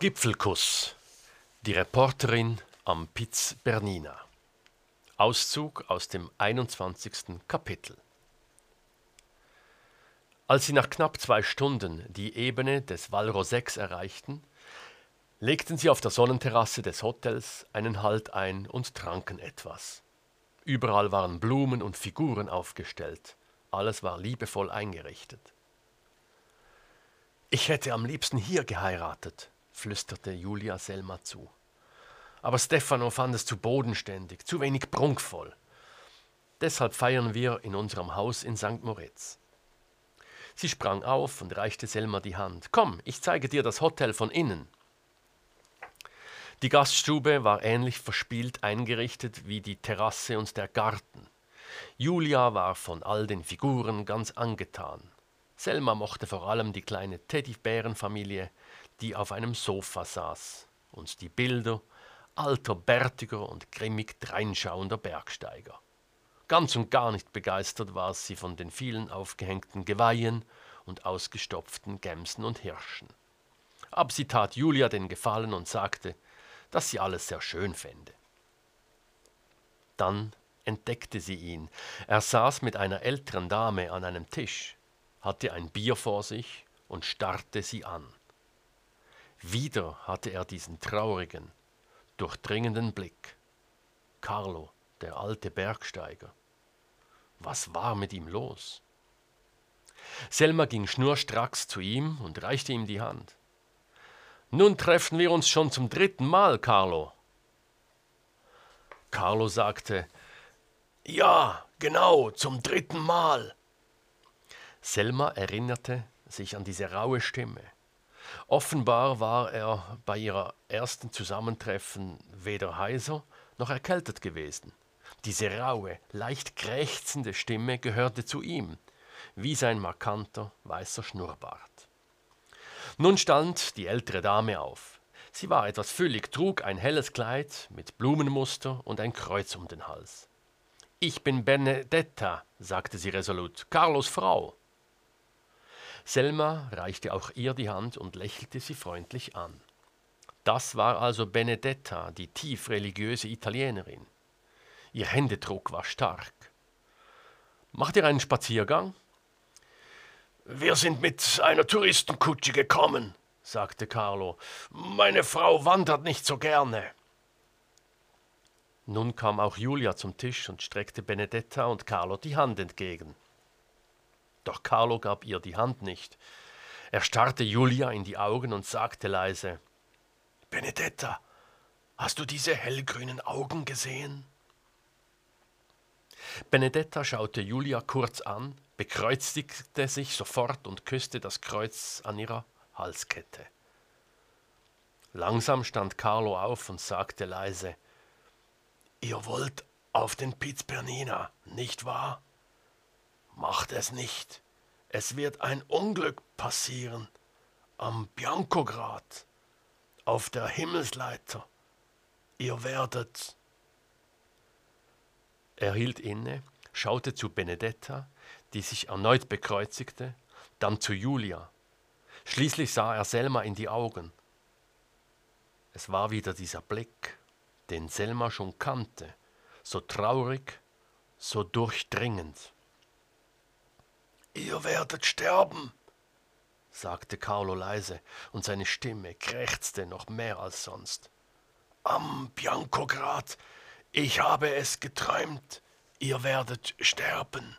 Gipfelkuss. Die Reporterin am Piz Bernina. Auszug aus dem 21. Kapitel. Als sie nach knapp zwei Stunden die Ebene des Val Rosex erreichten, legten sie auf der Sonnenterrasse des Hotels einen Halt ein und tranken etwas. Überall waren Blumen und Figuren aufgestellt. Alles war liebevoll eingerichtet. Ich hätte am liebsten hier geheiratet, flüsterte Julia Selma zu. Aber Stefano fand es zu bodenständig, zu wenig prunkvoll. Deshalb feiern wir in unserem Haus in St. Moritz. Sie sprang auf und reichte Selma die Hand. Komm, ich zeige dir das Hotel von innen. Die Gaststube war ähnlich verspielt eingerichtet wie die Terrasse und der Garten. Julia war von all den Figuren ganz angetan. Selma mochte vor allem die kleine Teddybärenfamilie, die auf einem Sofa saß, und die Bilder alter, bärtiger und grimmig dreinschauender Bergsteiger. Ganz und gar nicht begeistert war sie von den vielen aufgehängten Geweihen und ausgestopften Gämsen und Hirschen. Aber sie tat Julia den Gefallen und sagte, dass sie alles sehr schön fände. Dann entdeckte sie ihn. Er saß mit einer älteren Dame an einem Tisch, hatte ein Bier vor sich und starrte sie an. Wieder hatte er diesen traurigen, durchdringenden Blick. Carlo, der alte Bergsteiger. Was war mit ihm los? Selma ging schnurstracks zu ihm und reichte ihm die Hand. Nun treffen wir uns schon zum dritten Mal, Carlo. Carlo sagte, Ja, genau, zum dritten Mal. Selma erinnerte sich an diese raue Stimme. Offenbar war er bei ihrer ersten Zusammentreffen weder heiser noch erkältet gewesen. Diese raue, leicht krächzende Stimme gehörte zu ihm, wie sein markanter weißer Schnurrbart. Nun stand die ältere Dame auf. Sie war etwas füllig, trug ein helles Kleid mit Blumenmuster und ein Kreuz um den Hals. Ich bin Benedetta, sagte sie resolut, Carlos Frau. Selma reichte auch ihr die Hand und lächelte sie freundlich an. Das war also Benedetta, die tief religiöse Italienerin. Ihr Händedruck war stark. Macht ihr einen Spaziergang? Wir sind mit einer Touristenkutsche gekommen, sagte Carlo. Meine Frau wandert nicht so gerne. Nun kam auch Julia zum Tisch und streckte Benedetta und Carlo die Hand entgegen. Doch Carlo gab ihr die Hand nicht. Er starrte Julia in die Augen und sagte leise Benedetta, hast du diese hellgrünen Augen gesehen? Benedetta schaute Julia kurz an, bekreuzigte sich sofort und küsste das Kreuz an ihrer Halskette. Langsam stand Carlo auf und sagte leise Ihr wollt auf den Piz Bernina, nicht wahr? Macht es nicht. Es wird ein Unglück passieren. Am Biancograd, auf der Himmelsleiter. Ihr werdet. Er hielt inne, schaute zu Benedetta, die sich erneut bekreuzigte, dann zu Julia. Schließlich sah er Selma in die Augen. Es war wieder dieser Blick, den Selma schon kannte, so traurig, so durchdringend. Ihr werdet sterben, sagte Carlo leise, und seine Stimme krächzte noch mehr als sonst. Am Biancograd, ich habe es geträumt, ihr werdet sterben.